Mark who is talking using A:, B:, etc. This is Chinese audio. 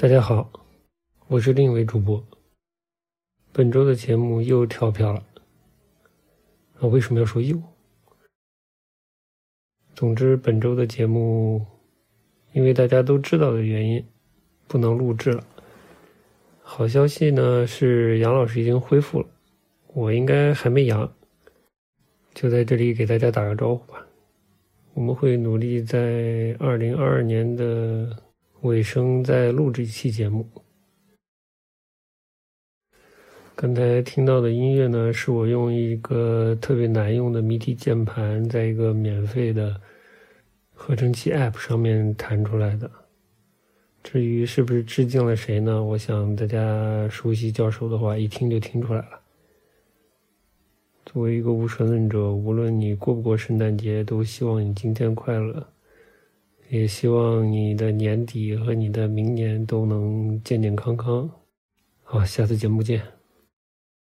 A: 大家好，我是另一位主播。本周的节目又跳票了，啊，为什么要说又？总之，本周的节目因为大家都知道的原因，不能录制了。好消息呢是杨老师已经恢复了，我应该还没阳，就在这里给大家打个招呼吧。我们会努力在二零二二年的。尾声再录这期节目。刚才听到的音乐呢，是我用一个特别难用的谜题键盘，在一个免费的合成器 App 上面弹出来的。至于是不是致敬了谁呢？我想大家熟悉教授的话，一听就听出来了。作为一个无神论者，无论你过不过圣诞节，都希望你今天快乐。也希望你的年底和你的明年都能健健康康。好，下次节目见。